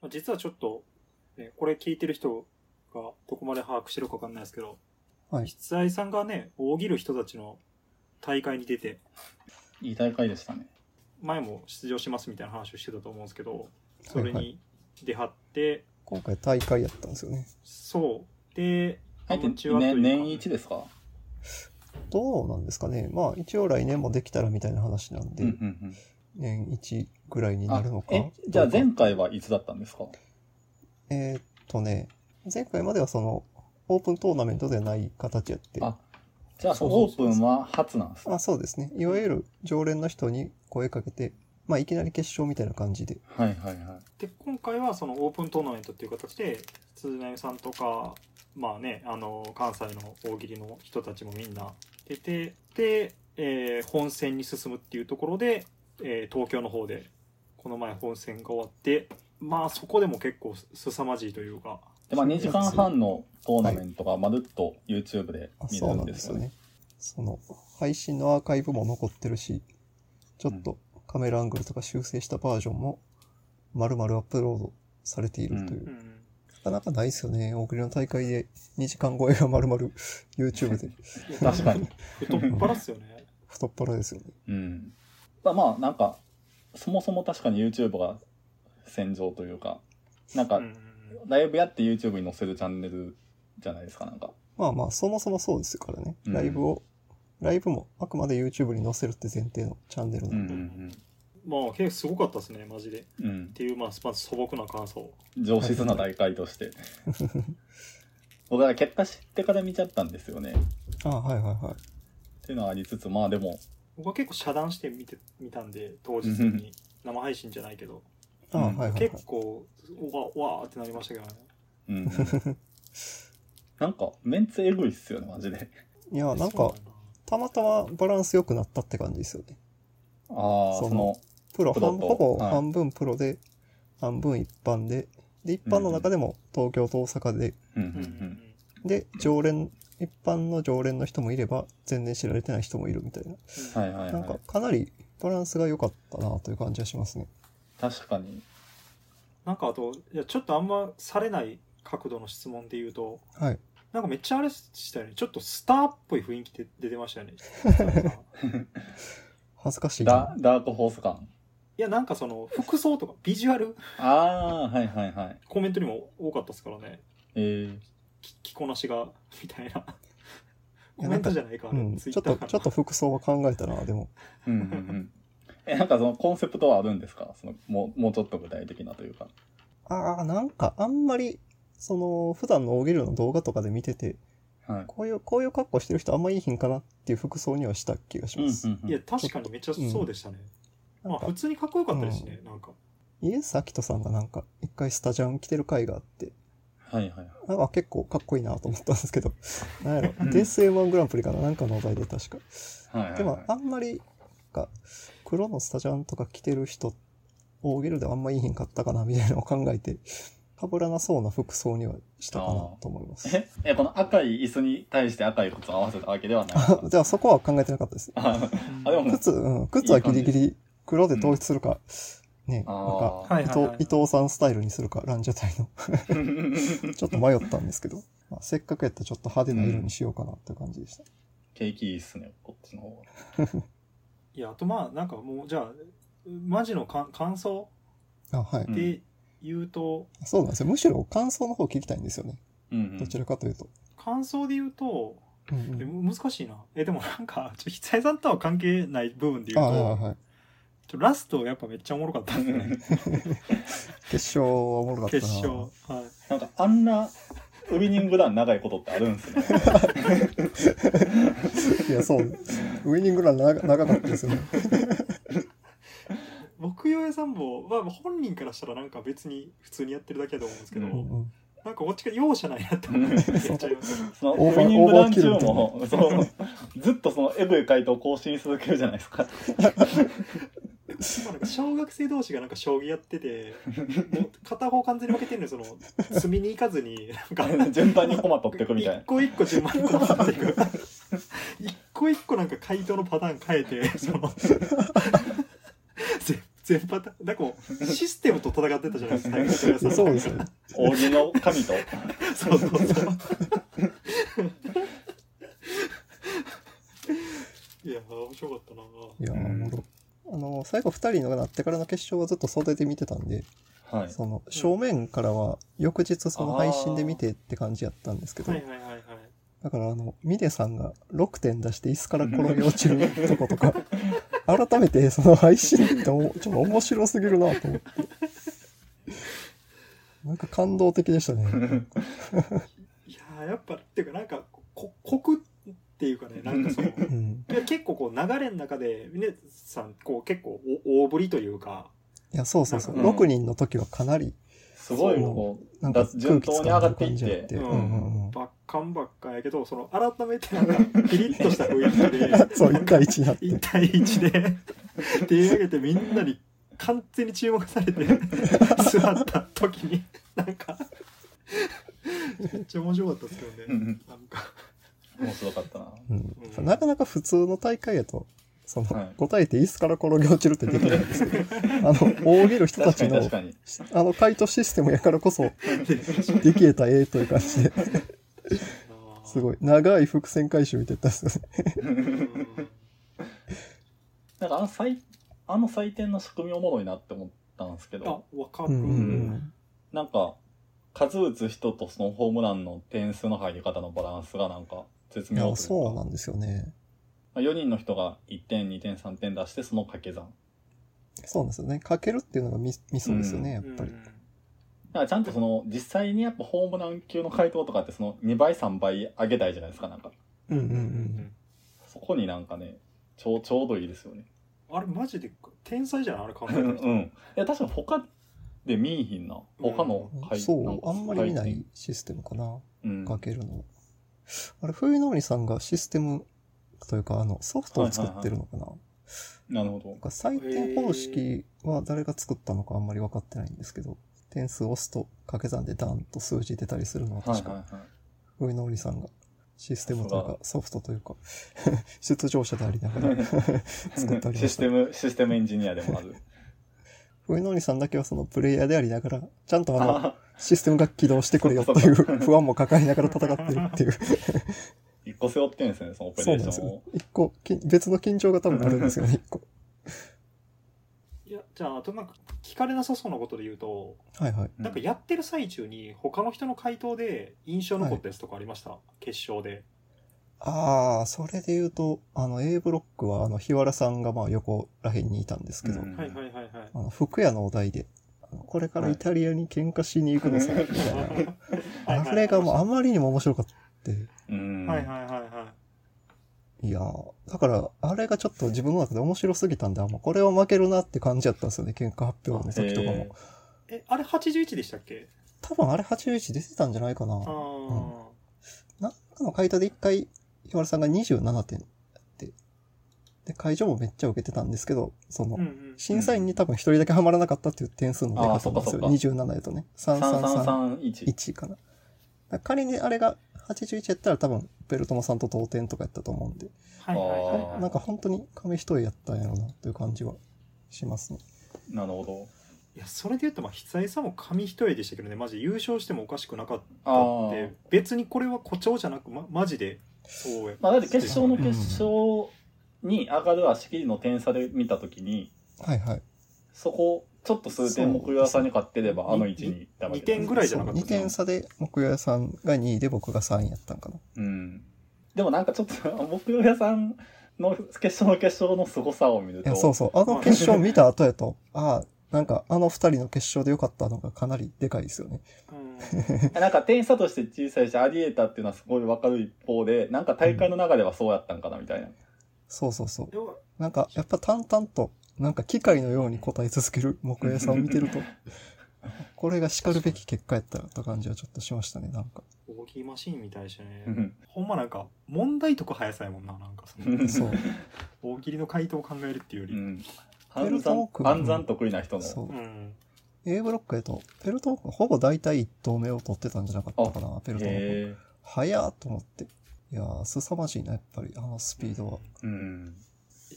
まあ実はちょっと、ね、これ聞いてる人がどこまで把握してるかわかんないですけど、はい。筆愛さんがね、大る人たちの大会に出て、いい大会でしたね。前も出場しますみたいな話をしてたと思うんですけど、それはいはいに出張って、今回大会やったんですよね。そう。で、はいって、ね、年一ですか？どうなんですかね。まあ、一応来年もできたらみたいな話なんで、うんうん年一ぐらいになるのか？え、じゃあ前回はいつだったんですか？えーっとね、前回まではその、オープントーナメントではない形やって、あじゃあそうそうそうオープンは初なんですねあ、そうですね。いわゆる常連の人に声かけて、まあ、いきなり決勝みたいな感じで。はいはいはい。で今回はそのオープントーナメントっていう形で鈴波さんとかまあねあの関西の大喜利の人たちもみんな出てで、えー本戦に進むっていうところで、えー東京の方でこの前本戦が終わってまあそこでも結構す凄まじいというかで、まあ2時間半のトーナメントがまるっと YouTube であ見れるそうなんでよねんですすよね。。その、配信のアーカイブも残ってるし、ちょっとカメラアングルとか修正したバージョンも、丸々アップロードされているという。うんなかなかないですよね。大栗の大会で2時間超えが丸々 YouTube で確かに。太っ腹っすよね太っ腹ですよね。うん。まあまあ、なんか、そもそも確かに YouTube が戦場というか、なんかう、んライブやって YouTube に載せるチャンネルじゃないですか、なんか。まあまあ、そもそもそうですからね。うんライブを、ライブもあくまで YouTube に載せるって前提のチャンネルうなんんで。うんまあ結構すごかったですねマジでっうん。うん。ていうまあまず素朴な感想上質な大会として。僕は結果知ってから見ちゃったんですよね。あはいはいはい。っていうのはありつつ、まあでも、僕は結構遮断して見て見たんで当日に。生配信じゃないけど。あうんはいはいはい。結構わわーってなりましたけどね。うん。なんか、メンツエグいっすよね、マジで。いや、なんかたまたまバランス良くなったって感じですよね。ああ、そのその、プロ、プロほぼはい。半分プロで、半分一般で、で、一般の中でも東京と大阪で、うんううんん。で、常連、一般の常連の人もいれば、全然知られてない人もいるみたいな。うん。はいはいなんかはい。、かなりバランスが良かったなという感じはしますね。確かに。なんかあといやちょっとあんまされない角度の質問で言うとはい。なんかめっちゃあれしたよねちょっとスターっぽい雰囲気で出てましたよね 恥ずかしいなダ。ダークホース感。いやなんかその服装とかビジュアルああ、はいはいはい。コメントにも多かったですからねえー、き着こなしがみたいなコメントじゃないかうん。ちょっと、ちょっと服装は考えたな、でも。うんうんうん。え、なんかそのコンセプトはあるんですか？その、もう、もうちょっと具体的なというか。ああ、なんか、あんまり、その、普段の大喜利の動画とかで見てて、はい。こういう、こういう格好してる人あんまいいひんかなっていう服装にはした気がしうんます。うんうん。いや確かにめっちゃそうでしたね、まあ普通にかっこよかったですしね、なんかイエス・アキトさんがなんか、一回スタジャン着てる回があって、はいはいはい。なんか結構かっこいいなと思ったんですけど、なんやろうん、デス M1 グランプリかななんかのお題で確か。はいはいはい、でも、あんまり、か、黒のスタジャンとか着てる人、大喜利ではあんまいいひんかったかなみたいなのを考えて、かぶらなそうな服装にはしたかなと思います。え、え、この赤い椅子に対して赤い靴を合わせたわけではない。じゃあそこは考えてなかったです。ああ、でも、靴、うん、靴はギリギリ黒で統一するか、ね、あなんか、伊藤伊藤さんスタイルにするか、ランジャタイの。ちょっと迷ったんですけど、まあ、せっかくやったらちょっと派手な色にしようかなっていう感じでした。景気いいっすね、こっちの方が。いやあとまあなんかもうじゃあマジのか感想あ、はい。うんで言うと、そうなんですよ。むしろ感想の方聞きたいんですよね。うんうん。どちらかというと。感想で言うとうんうん、難しいなえでもなんかちょ筆さんとは関係ない部分で言うと、あはいラストやっぱめっちゃおもろかったですね決勝はおもろかったな。決勝はいなんかあんなウィニングラン長いことってあるんですね。いや、そう。ウイニングラン長長かったですよね。木曜屋さんも、まあ、本人からしたらなんか別に普通にやってるだけだと思うんですけど、ううんうんなんかこっちが容赦ないなって思っちゃいますそのウオーニングラン中も、そうずっとそのエグい回答を更新し続けるじゃないですか。今なんか小学生同士がなんか将棋やっててもう片方完全に負けてるのにその積みに行かずになんか 順番にコマ取っていくみたいな一。個一個順番にこうっていく一個一個なんか回答のパターン変えてそのぜ全パターンなんかもうシステムと戦ってたじゃないですかそうですよね。大喜利の神と。そうそうそういや面白かったないやおもろ。あの、最後二人のがなってからの決勝はずっと袖で見てたんで、はい。その、正面からは翌日その配信で見てって感じやったんですけどはい、はいはいはいだからあの、ミネさんが6点出して椅子から転げ落ちるとことか、改めてその配信っておちょっと面白すぎるなと思って。なんか感動的でしたね。いやーやっぱっていうかなんかこコクっていうかねなんかそのうん。いや結構こう流れの中で峰さんこう結構お大振りというかいや、そうそうそう。うん6人の時はかなり、すごいこう、なんか脱順当に上がっていって。うんうんうん。ばっかんばっかんやけどその改めてなんかピリッとした雰囲気で そう、1対1になって。1対1で手上げてみんなに完全に注目されて 座った時になんかめっちゃ面白かったですけどねうんなんか面白かったな。うんうんなかなか普通の大会やと、その、はい答えて椅子から転げ落ちるってできないんですけど、あの、大喜利人たちの。あの回答システムやからこそ、できえたええという感じで、すごい、長い伏線回収見てたんですよね。うんなんかあの採、あの採点の仕組みおもろいなって思ったんですけあど、わかる、うん。なんか、数打つ人とそのホームランの点数の入り方のバランスがなんか絶妙というか、そうなんですよね。まあ4人の人が1点、2点、3点出してその掛け算。そうなんですよね。かけるっていうのがミミソですよね、やっぱり。うんだからちゃんとその、実際にやっぱホームラン級の回答とかってその2倍、3倍上げたいじゃないですか、なんか。うんうんうん。そこになんかね、ちょうちょうどいいですよね。あれマジで天才じゃんあれ考えうん。た人、いや、確かに他で見いひんな。他の回そう、なんかあんまり見ないシステムかな。うん。かけるの。あれ、冬のりさんがシステムというか、あの、ソフトを作ってるのかな？なるほどなん。か採点方式は誰が作ったのかあんまり分かってないんですけど、点数押すと掛け算でダンと数字出たりするのははい確か、はいはい。冬のりさんがシステムというさかソフトというか、出場者でありながら 作ってありましたシステ。ム、システムエンジニアでもある。冬のりさんだけはそのプレイヤーでありながら、ちゃんとあの、あシステムが起動してくれよという不安も抱えながら戦ってるっていう。一個背負ってんですね、そのオペそうなんですよレーションを。。一個、き別の緊張が多分あるんですよね、一個。いやじゃああとなんか聞かれなさそうなことで言うと、はいはい。うんなんかやってる最中に他の人の回答で印象残ったやつとかありました、決勝でああ、それで言うと、あの、A ブロックは、あの、日原さんがまあ横ら辺にいたんですけど、うんはいはいはいはいあの、服屋のお題で、これからイタリアに喧嘩しに行くのさ、みたいな。はいあれがもうあまりにも面白かった。うん。はいはいはいはいやーだから、あれがちょっと自分の中で面白すぎたんで、あもうこれは負けるなって感じやったんですよね、喧嘩発表の時とかへも。えあれ81でしたっけ？多分あれ81出てたんじゃないかな。あー、なんかの回答で一回、日原さんが27点で、会場もめっちゃ受けてたんですけど、その、審査員に多分一人だけハマらなかったっていう点数の出方なんですよ。そっか27やとね。3331 3331。かな。だから仮にあれが81やったら多分、ベルトモさんと同点とかやったと思うんで、はいはいはいなんか本当に紙一重やったんやろうなという感じはしますね。なるほど。いやそれで言うとまあ久井さんも紙一重でしたけどねマジ優勝してもおかしくなかったって。別にこれは誇張じゃなく、ま、マジでそうやまあ、だって決勝の決勝に上がる足切りの点差で見たときに、はいはい。そこ、ちょっと数点木曜さんに勝ってれば、あの位置に行ったわけ2点ぐらいじゃなかった2点差で木曜屋さんが2位で僕が3位やったんかな。うん。でもなんかちょっと、木曜屋さんの決勝の決勝の凄さを見ると、いや、そうそう。あの決勝見た後やと、ああ、なんかあの二人の決勝でよかったのがかなりでかいですよね。うん なんか点差として小さいし、あり得たっていうのはすごいわかる一方で、なんか大会の中ではそうやったんかなみたいな。そうそうそう。なんか、やっぱ淡々と、なんか機械のように答え続ける木屋さんを見てると、これが叱るべき結果やったらって感じはちょっとしましたね、なんか。大喜利マシーンみたいでしたねうんほんまなんか問題解く速さやもんななんかそのそう。大喜利の回答を考えるっていうよりうん。ペ暗ルト算ー、ク暗算得意な人の。そうう。ん A ブロックやと、ペルトークほぼ大体1投目を取ってたんじゃなかったかな、ペルトーク。へ早っと思って。いやー、凄まじいな、やっぱり、あのスピードは。ーうん。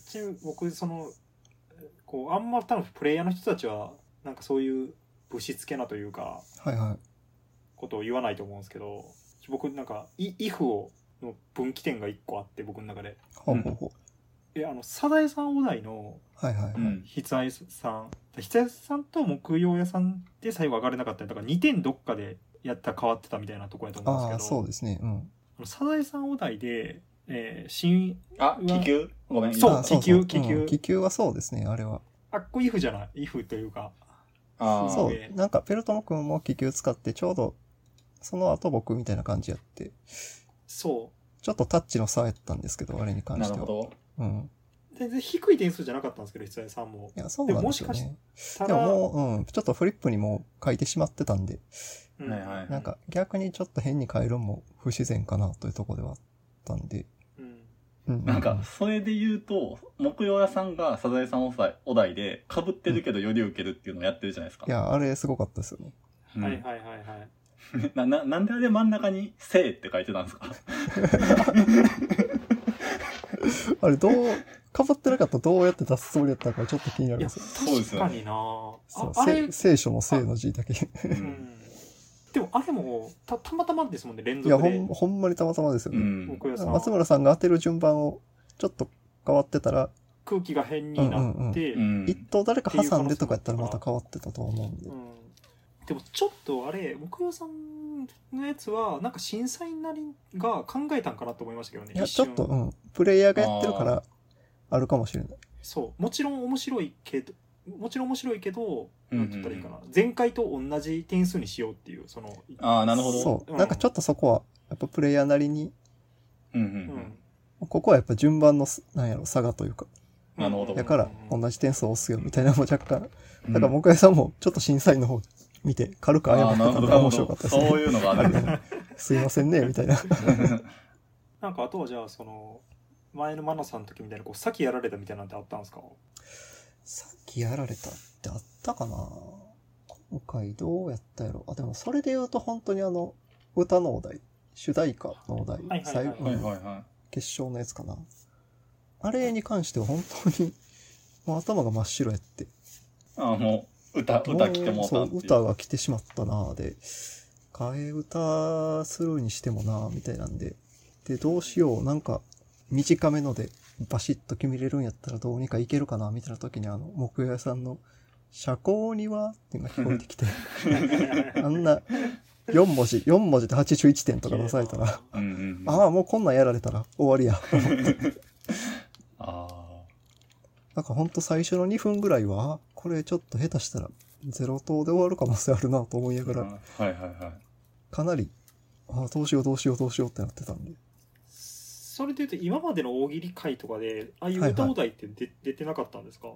ちなみに僕そのこうあんま多分プレイヤーの人たちはなんかそういうぶしつけなというかはいはい。ことを言わないと思うんですけど僕なんかイイフをの分岐点が一個あって僕の中でほうほうほえあのサザエさんお題のう。はいはいはい。うん。筆愛さん筆愛さんと木曜屋さんで最後上がれなかったりだから2点どっかでやったら変わってたみたいなところやと思うんああ、ですけどそうですね。うん。あのサザエさんお題で、えー、新あ、気球？ごめん。そうあ気球気球うん気球はそうですね、あれは。あっこイフじゃない？イフというかあーそうえ。ーなんか、ペルトモ君も気球使って、ちょうど、その後僕みたいな感じやって、そちょっとタッチの差やったんですけど、あれに関なしては。るほど。うん。う全然低い点数じゃなかったんですけど筆愛さんも。いや、そうなんですよでもしね。ただでももう、うん、ちょっとフリップにも書いてしまってたんで、うん。はいはいなんか逆にちょっと変に変えるのも不自然かなというところではあったんで。うん。うん、なんか、それで言うと、木曜屋さんがサザエさんお題お題で、被ってるけどより受けるっていうのをやってるじゃないですか。いや、あれすごかったですよね。うん。はいはいはいはい。な、な、なんであれ真ん中に、せいって書いてたんですか？あれどう、被ってなかったらどうやって出すつもりだったのかちょっと気になりいやます。そうですよね確かになそうあ聖書の聖の字だけ。う。うんんでもあれもたたまたまですもんね連いや、続でほん、ほんまにたまたまですよね。うん。木曜さん松村さんが当てる順番をちょっと変わってたら、空気が変になって、うん一等誰か挟んでとかやったらまた変わってたと思うんでう。んでもちょっとあれ木曜さんのやつはなんか審査員なりが考えたんかなと思いましたけどねいや、一瞬ちょっと、うん、プレイヤーがやってるから、あるかもしれない。そうもちろん面白いけどもちろん面白いけどうんうんなんて言ったらいいかな、前回と同じ点数にしようっていうそのああ、なるほど。そうう。んなんかちょっとそこは、やっぱプレイヤーなりに、うんううんんここはやっぱ順番のす、なんやろ、差がというか、なるほどやからうん同じ点数を押すよみたいなのも若干、うん。だから木屋さんもちょっと審査員の方見て軽く謝ああ、ってなるほど、たのが面なるほど。白かったですね。そういうのがあるんですね。すいませんね、みたいな。なんかあとはじゃあその前のマナさんの時みたいなこう先やられたみたいなんてあったんですか？さっきやられたってあったかな？今回どうやったやろ？あ、でもそれで言うと本当にあの、歌のお題、主題歌のお題、はいはいはい最後はいはいは決勝のやつかな？あれに関しては本当に、もう頭が真っ白やって。い。ああ、もう、歌、歌来てもうたそう。歌が来てしまったなで、替え歌するにしてもなみたいなんで。で、どうしよう、なんか、短めので、バシッと決めれるんやったらどうにかいけるかなみたいな時にあの、木曜屋さんの、社交にはっていうのが聞こえてきて、あんな、4文字、4文字で81点とか出されたら、うんうんうん。ああ、もうこんなんやられたら終わりや。あなんかほんと最初の2分ぐらいは、あこれちょっと下手したらゼロ投で終わる可能性あるなと思いなあ。がら、はいはいはい。かなり、あどうしようどうしようどうしようってなってたんで。それでいうと今までの大喜利会とかでああいう歌お題って出,、出てなかったんですか？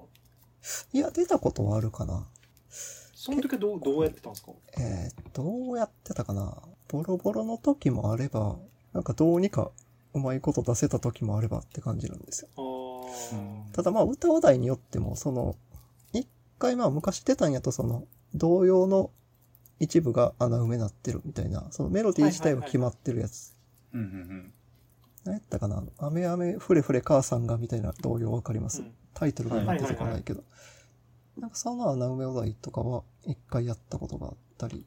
いや、出たことはあるかな。その時はどうどうやってたんですか？えー、どうやってたかな？ボロボロの時もあれば、なんかどうにかうまいこと出せた時もあればって感じなんですよ。ただまあ歌お題によっても、その、一回まあ昔出たんやとその、同様の一部が穴埋めなってるみたいな、そのメロディー自体は決まってるやつ。うんうん何やったかな？あめあめふれふれ母さんがみたいな同様わかります、うんタイトルが今出てこないけど。なんかその穴埋めお題とかは一回やったことがあったり、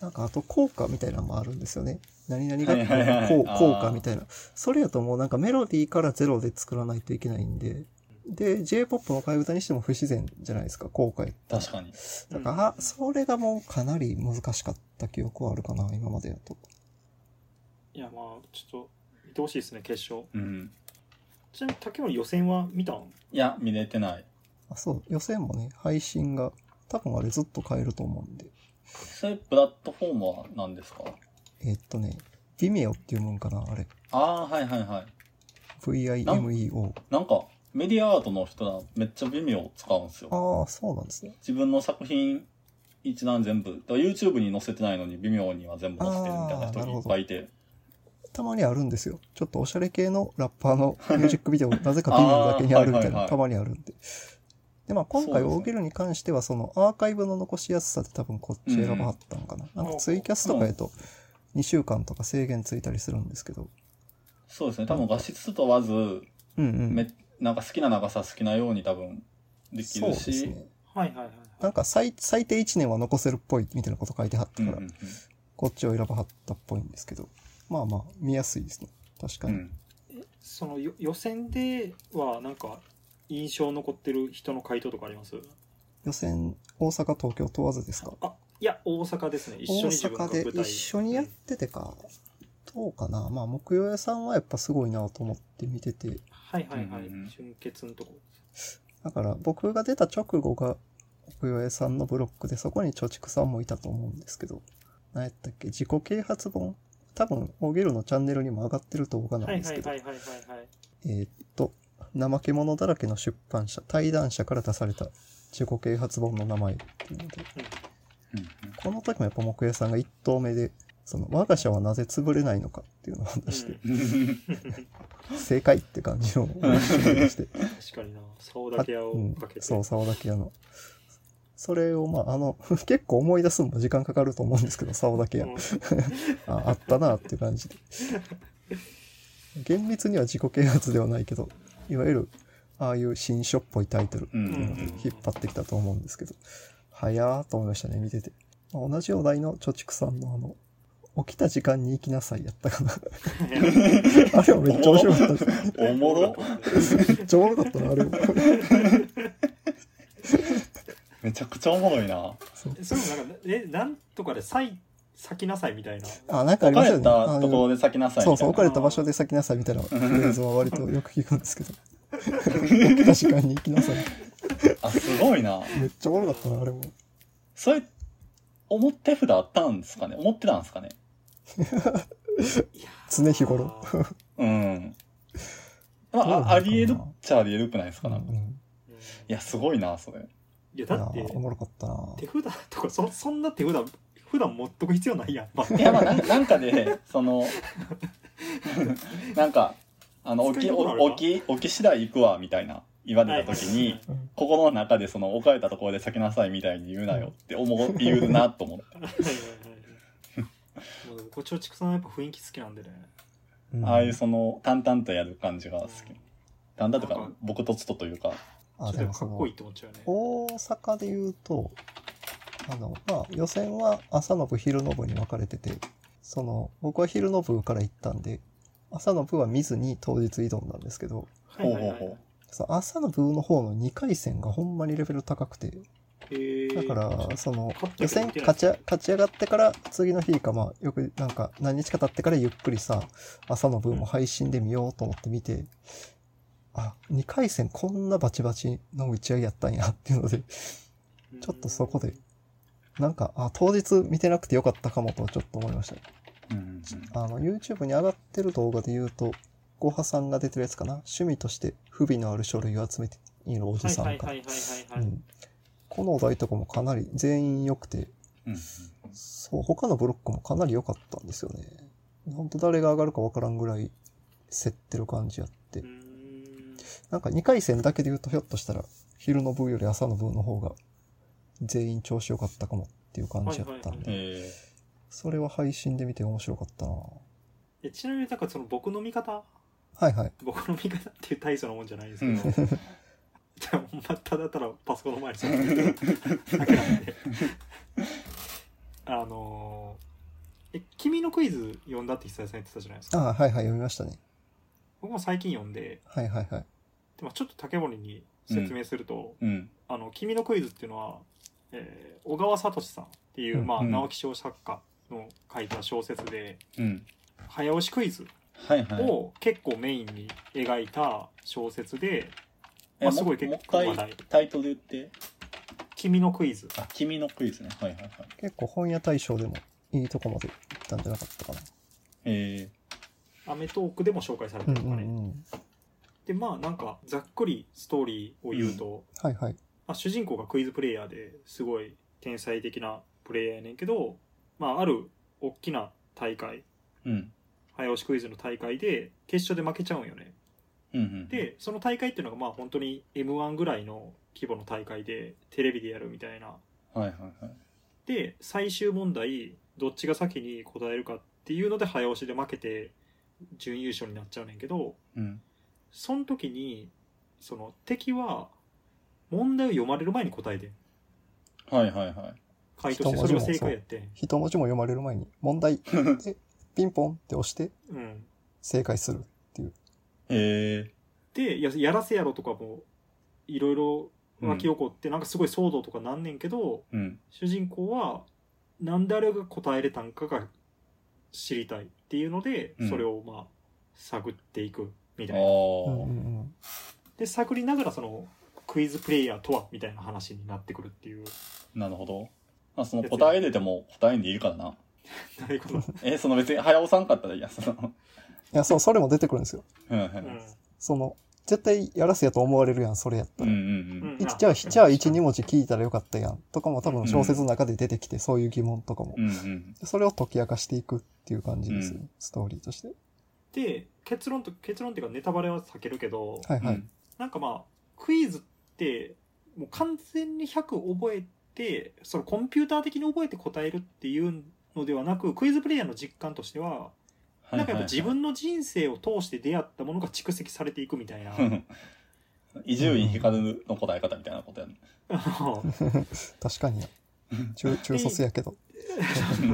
なんかあと効果みたいなのもあるんですよね。何々が効果みたいな。それやともうなんかメロディーからゼロで作らないといけないんで、で、J-POP の替え歌にしても不自然じゃないですか、効果やったあ。ら確かに。だから、あそれがもうかなり難しかった記憶はあるかな、今までやと。いやまあちょっと見てほしいですね決勝うん。ちなみに竹森予選は見たん？いや、見れてない。あそう、予選もね、配信が、多分あれずっと変えると思うんで。それ、プラットフォームは何ですか？えーっとね、Vimeo っていうもんかな、あれ。ああ、はいはいはい。VIMEO。なんか、メディアアートの人らめっちゃ微妙を使うんですよ。ああ、そうなんですね。自分の作品一覧全部、だから YouTube に載せてないのに微妙には全部載せてるみたいな人がいっぱいいて。たまにあるんですよ。ちょっとおしゃれ系のラッパーの ミュージックビデオ、なぜか Vimeo だけにあるみたいな、たまにあるんで。で、まあ今回そうですね大喜利に関しては、そのアーカイブの残しやすさで多分こっち選ばはったんかな。なんかツイキャスとかやと2週間とか制限ついたりするんですけど。そうですね。多分画質問わず、うんうん。めなんか好きな長さ好きなように多分できそうるし、ですね。はいはいはいなんか最最低1年は残せるっぽいみたいなこと書いてはったから、うんうんうんこっちを選ばはったっぽいんですけど、まあまあ見やすいですね。確かに。うん。そのよ予選ではなんか印象残ってる人の回答とかあります？予選、大阪、東京問わずですか？あいや大阪ですね。一緒大に自分が阪で一緒にやっててか、どうかな？まあ、木曜屋さんはやっぱすごいなと思って見てて、はいはいはい、うんうんうん。純潔のとこ。だから僕が出た直後が木曜屋さんのブロックで、そこに貯蓄さんもいたと思うんですけど、何やったっけ？自己啓発本？多分、オゲルのチャンネルにも上がってる動画なんはいですけど、はいはいはいはいはいえーっと、怠け者だらけの出版社、対談社から出された自己啓発本の名前っていうので、うんこの時もやっぱ木屋さんが一投目で、その、我が社はなぜ潰れないのかっていうのを出して、うん。正解って感じのを出して、確かにな。竿だけ屋をうんかけて、そう、沢田屋の。それを、まあ、あの、結構思い出すのも時間かかると思うんですけど、沢田屋。うん ああったなっていう感じで。厳密には自己啓発ではないけど、いわゆる、ああいう新書っぽいタイトルっていうので引っ張ってきたと思うんですけど、早ーと思いましたね、見てて。まあ同じお題の貯蓄さんのあの、起きた時間に行きなさいやったかな。あれもめっちゃ面白かったです。おもろめっちゃおもろかったな、あれも。めちゃくちゃおもろいな。そうそれもなんかえなんとかで咲い咲きなさいみたいなあ、なんかありま置かれしたところで咲きなさいそうそう、みたいな。置かれた場所で咲きなさいみたいなフレーズは割とよく聞くんですけど。起きた時間に行きなさい。あ、すごいな。めっちゃおもろかったな、あれも。それ、表札あったんですかね？思ってたんですかね？常日頃。うん。まあ、あありえるっちゃありえるくないですか、なんかいうんや、すごいな、それ。いやだってーおもろかったな。手札とかそそんな手札普段持っとく必要ないやん、まあ、いや、まあ、なんなんかで、その、なんか、あの、起き、使いどころあるなお起き、起き次第行くわ、みたいな言われた時に、うん心の中でその置かれたところで咲きなさいみたいに言うなよって思う、言うなと思って。はいはいはい。はい。もうご長畜さんはやっぱ雰囲気好きなんでね。うんああいうその、淡々とやる感じが好き。淡々とか、僕とつとというか、あ、ちでもかっこいいって思っちゃうよね。大阪で言うと、あの、まあ、予選は朝の部、昼の部に分かれてて、その、僕は昼の部から行ったんで、朝の部は見ずに当日挑んだんですけど、はいはいはい。その朝の部の方の2回戦がほんまにレベル高くて、だから、その予選勝ちあ勝ち上がってから、次の日か、まあ、よく、なんか、何日か経ってからゆっくりさ、朝の部も配信で見ようと思って見て、あ、2回戦こんなバチバチの打ち上げやったんやっていうので、ちょっとそこで、なんか、あ、当日見てなくてよかったかもとちょっと思いました。ね。うんうん。あの、YouTube に上がってる動画で言うと、ゴハさんが出てるやつかな？趣味として不備のある書類を集めているおじはいさん。かこのお題とかもかなり全員良くて、そう、他のブロックもかなり良かったんですよね。ほんと誰が上がるかわからんぐらい競ってる感じやって。うー。んなんか2回戦だけで言うとひょっとしたら昼の部より朝の部の方が全員調子良かったかもっていう感じやったんはいで、えそれは配信で見て面白かったな。えちなみになんかその僕の味方？はいはい。僕の味方っていう大層なもんじゃないんですーけど、じゃあただただパソコンの前に座ってるだけなんで。あのーえ君のクイズ読んだって久々さん言ってたじゃないですか。ああ、はいはい、読みましたね。僕も最近読んで。はいはいはい。でもちょっと竹森に説明すると、うん。あの君のクイズっていうのは、えー小川聡さんっていう、うんまあ、うん直木賞作家の書いた小説で、うん。早押しクイズ。を結構メインに描いた小説で、えまあ、すごい結構話題タイトル言って。「君のクイズあ、君のクイズね。はいはいはい。結構本屋大賞でもいいとこまで行ったんじゃなかったかな。え」アメトークでも紹介されてうんるのかね、うんうん。でまあなんかざっくりストーリーを言うと、はいはい。まあ、主人公がクイズプレイヤーですごい天才的なプレイヤーやねんけど、まあ、ある大きな大会ー、うん。早押しクイズの大会で決勝で負けちゃうんよねうんうん。でその大会っていうのがまあ本当に m 1ぐらいの規模の大会でテレビでやるみたいなはいはいはい。で最終問題どっちが先に答えるかっていうので早押しで負けて準優勝になっちゃうねんけどうん。その時にその敵は問題を読まれる前に答えてはいはいはい。回答してそれが正解やって一文字も読まれる前に、問題 でピンポンって押してうん正解するっていう。へえ。でややらせやろとかもいろいろ巻き起こって、なんかすごい騒動とかなんねんけどうん。主人公はなんであれが答えれたんかが知りたいっていうので、うんそれをまあ探っていくみたあいな。で探りながらそのクイズプレイヤーとはみたいな話になってくるっていう。なるほど。まあ、その答え出ても答えんでいいからな。なるほど。え、その別に早押さんかったらいいや、その。いや、そう、それも出てくるんですよ。うんその、絶対やらせやと思われるやん、それやったら。うんうんうんいじゃあ、じゃあ1、2文字聞いたらよかったやん。とかも多分小説の中で出てきて、そういう疑問とかもう。ん。うんうん。それを解き明かしていくっていう感じですよね、うんストーリーとして。で結論と結論っていうかネタバレは避けるけど、はいはい。うんなんかまあクイズってもう完全に100覚えてそのコンピューター的に覚えて答えるっていうのではなくクイズプレイヤーの実感としてはなんかやっぱ自分の人生を通して出会ったものが蓄積されていくみたいな伊集院光の答え方みたいなことやね。確かにや。中、中卒やけど。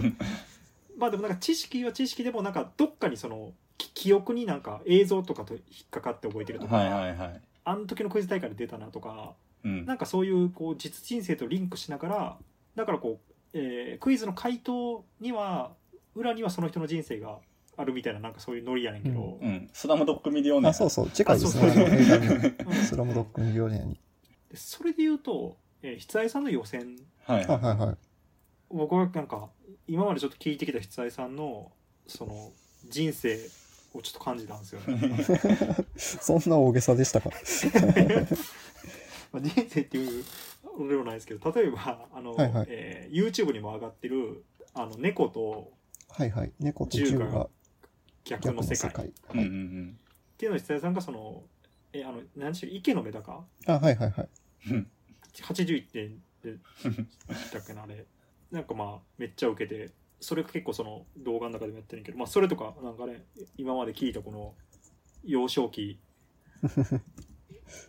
まあでもなんか知識は知識でもなんかどっかにそのき記憶になんか映像とかと引っかかって覚えてるとか、はいはいはい。あの時のクイズ大会で出たなとかうん。なんかそういうこう実人生とリンクしながらだからこう、えークイズの回答には裏にはその人の人生があるみたいななんかそういうノリやねんけど、うん。スラムドッグミリオネア。あ、そうそう、次回ですスラムドッグミリオネアに。でそれで言うと、えー、筆愛さんの予選はいはいはいはい。僕はなんか今までちょっと聞いてきた筆愛さんのその人生をちょっと感じたんですよね。そんな大げさでしたか？まあ人生っていうのではないですけど例えばあの、はいはいえー YouTube にも上がってるあの猫とはいはい。猫と銃が逆の世界っ界。うんうはい。んていうのを筆愛さんがそのえあの何でしたっけ池のメダカあ、はいはいはい。うん。81点でだっけなあれなんかまあめっちゃ受けてそれが結構その動画の中でもやってるけどまあそれとかなんかね今まで聞いたこの幼少期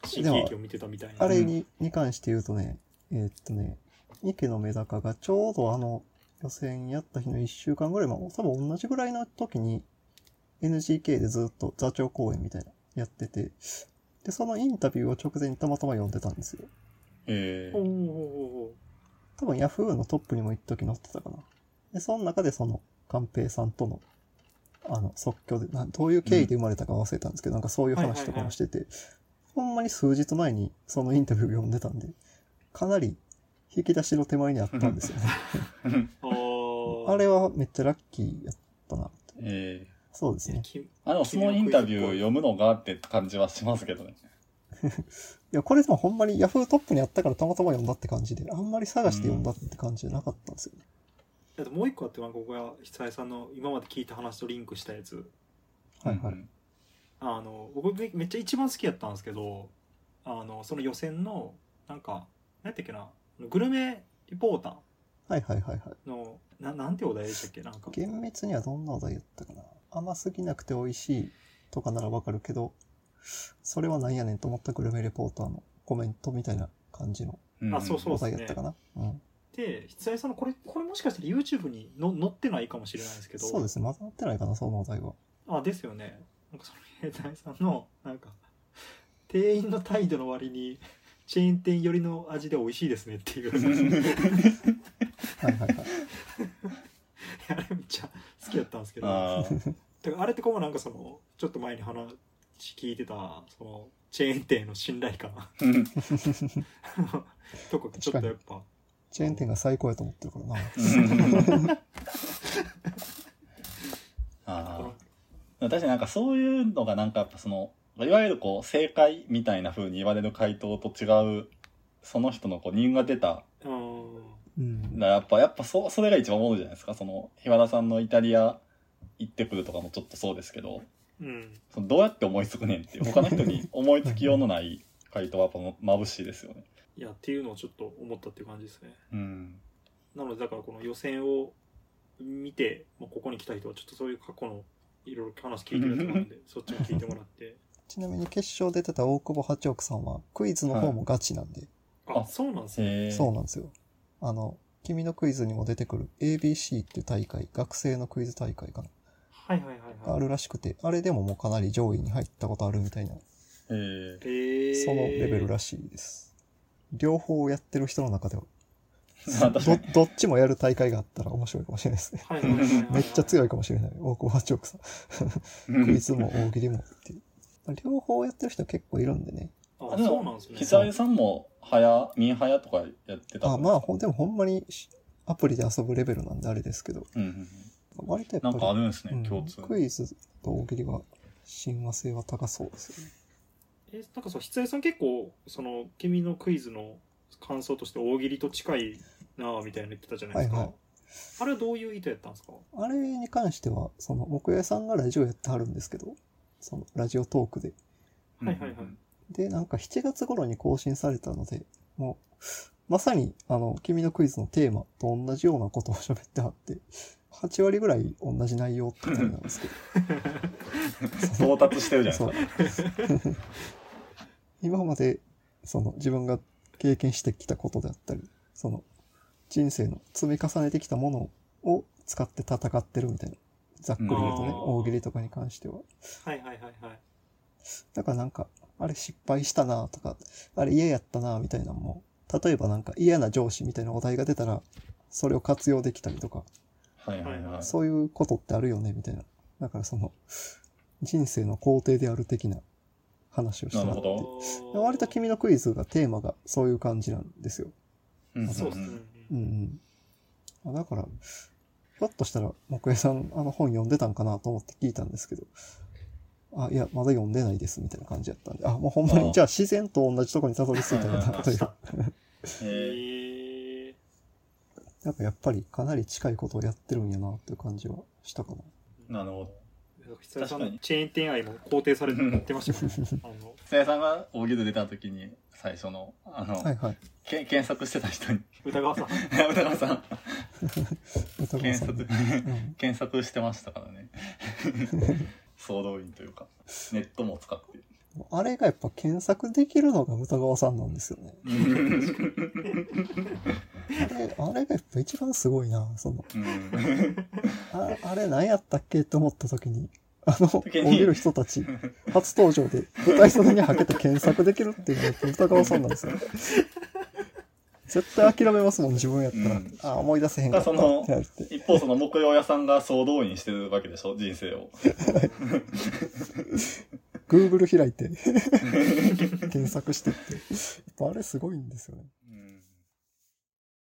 新喜劇を見てたみたいなあれにに関して言うとね、えーっとね、池のメダカがちょうどあの予選やった日の1週間ぐらい前、多分同じぐらいの時に NGK でずっと座長公演みたいなやってて、で、そのインタビューを直前にたまたま読んでたんですよ。えおーおーお多分 Yahoo のトップにも一時載ってたかな。で、その中でその、寛平さんとの、あの、即興で、などういう経緯で生まれたか忘れたんですけど、なんかそういう話とかもしてて、ほんまに数日前にそのインタビューを読んでたんで、かなり引き出しの手前にあったんですよね。ー。ー あれはめっちゃラッキーやったな。えそうですね。あの、そのインタビューを読むのがって感じはしますけどね。いや、これでもほんまに Yahoo トップにあったからたまたま読んだって感じで、あんまり探して読んだって感じじゃなかったんですよね。あともう一個あってなんか僕が久江さんの今まで聞いた話とリンクしたやつはいはい。うんあの僕めめっちゃ一番好きやったんですけどあのその予選のなんか何やったっけなグルメリポータはいはいはいはい。ーのななんてお題でしたっけなんか厳密にはどんなお題やったかな。甘すぎなくて美味しいとかならわかるけど、それはなんやねんと思ったグルメレポーターのコメントみたいな感じのうんあそうそうお題やったかな。うん。で久江さんのこれこれもしかしたら YouTube にの載ってないかもしれないですけどそうですね。まだ載ってないかな、そのお題は。あですよねなんかその久江さんのなんか店員の態度の割にチェーン店寄りの味で美味しいですねっていうはいはいはい。あれめっちゃ好きやったんですけどあーだからあれってこうなんかそのちょっと前に話聞いてたそのチェーン店の信頼感うん とかちょっとやっぱチェーン店が最高やと思ってるからな。ああ。確かになんかそういうのがなんかやっぱその、いわゆるこう正解みたいな風に言われる回答と違う、その人のこう人が出た。うんうん。だからやっぱ、やっぱそ、それが一番思うじゃないですか。その、日原さんのイタリア行ってくるとかもちょっとそうですけど、うんそのどうやって思いつくねんっていう、他の人に思いつきようのない回答はやっぱ眩しいですよね。いやっていうのをちょっと思ったっていう感じですねうん。なのでだからこの予選を見て、まあ、ここに来た人はちょっとそういう過去のいろいろ話聞いてるやつなんでそっちも聞いてもらって ちなみに決勝出てた大久保八億さんは、クイズの方もガチなんで、あそうなんですねへえ。そうなんですよ。あの、君のクイズにも出てくる ABC っていう大会、学生のクイズ大会かな、はいはいはいがあはいるらしくて、あれでももうかなり上位に入ったことあるみたいな。へえそのレベルらしいです。両方やってる人の中では、どどっちもやる大会があったら面白いかもしれないですね。はいはいはいはいはいめっちゃ強いかもしれない。大久保八億さん。クイズも大喜利もっていう。両方やってる人結構いるんでね。ああでもそうなんですねひざえさんも、はや、ミンハヤとかやってた？あまあ、ほんでもほんまにしアプリで遊ぶレベルなんであれですけど、うんうん割とやうん。っぱり、なんかあるんですね、うん共通。クイズと大喜利は親和性は高そうですよね。えなんかそう筆江さん結構その君のクイズの感想として大喜利と近いなあみたいなの言ってたじゃないですか、はいはい。あれはどういう意図やったんですか？あれに関しては、その、木屋さんがラジオやってはるんですけど、その、ラジオトークで。はいはいはい。で、なんか7月頃に更新されたので、もう、まさに、あの、君のクイズのテーマと同じようなことを喋ってはって、8割ぐらい同じ内容って感じなんですけど。到達してるじゃないですか。今まで、その、自分が経験してきたことであったり、その、人生の積み重ねてきたものを使って戦ってるみたいな。ざっくり言うとね、うん大喜利とかに関しては。はいはいはいはいだからなんか、あれ失敗したなとか、あれ嫌やったなみたいなのも、例えばなんか嫌な上司みたいなお題が出たら、それを活用できたりとか、はいはいはい。そういうことってあるよねみたいな。だからその、人生の工程である的な話をしてもらってなるほ。で割と君のクイズがテーマがそういう感じなんですよ。うんそうですね、うんうん。あだから、ひょっとしたら、木江さん、あの本読んでたんかなと思って聞いたんですけど、あ、いや、まだ読んでないです、みたいな感じだったんで、あ、もうほんまに、じゃあ自然と同じとこにたどり着いたんだな、という。へえへえなんかやっぱりかなり近いことをやってるんやな、という感じはしたかな。なるほど。筆江さん確かにのチェーン店愛も肯定されてましたもんねあのせいさんが大喜利出た時に、最初の、あの、はいはい。け検索してた人に、歌川さん歌川さん、さん ね。うん。検索してましたからね。総動員というか、ネットも使って。あれがやっぱ検索できるのが歌川さんなんですよね。あれ、あれがやっぱ一番すごいな、その、うんああれ何やったっけって思った時に、あの、降りる人たち、初登場で舞台袖にはけて検索できるっていうのが歌川さんなんですよ。絶対諦めますもん、自分やったら。うんあ、思い出せへんかったって。一方その木曜屋さんが総動員してるわけでしょ人生を。Google 開いて、検索してって。やっぱあれすごいんですよね。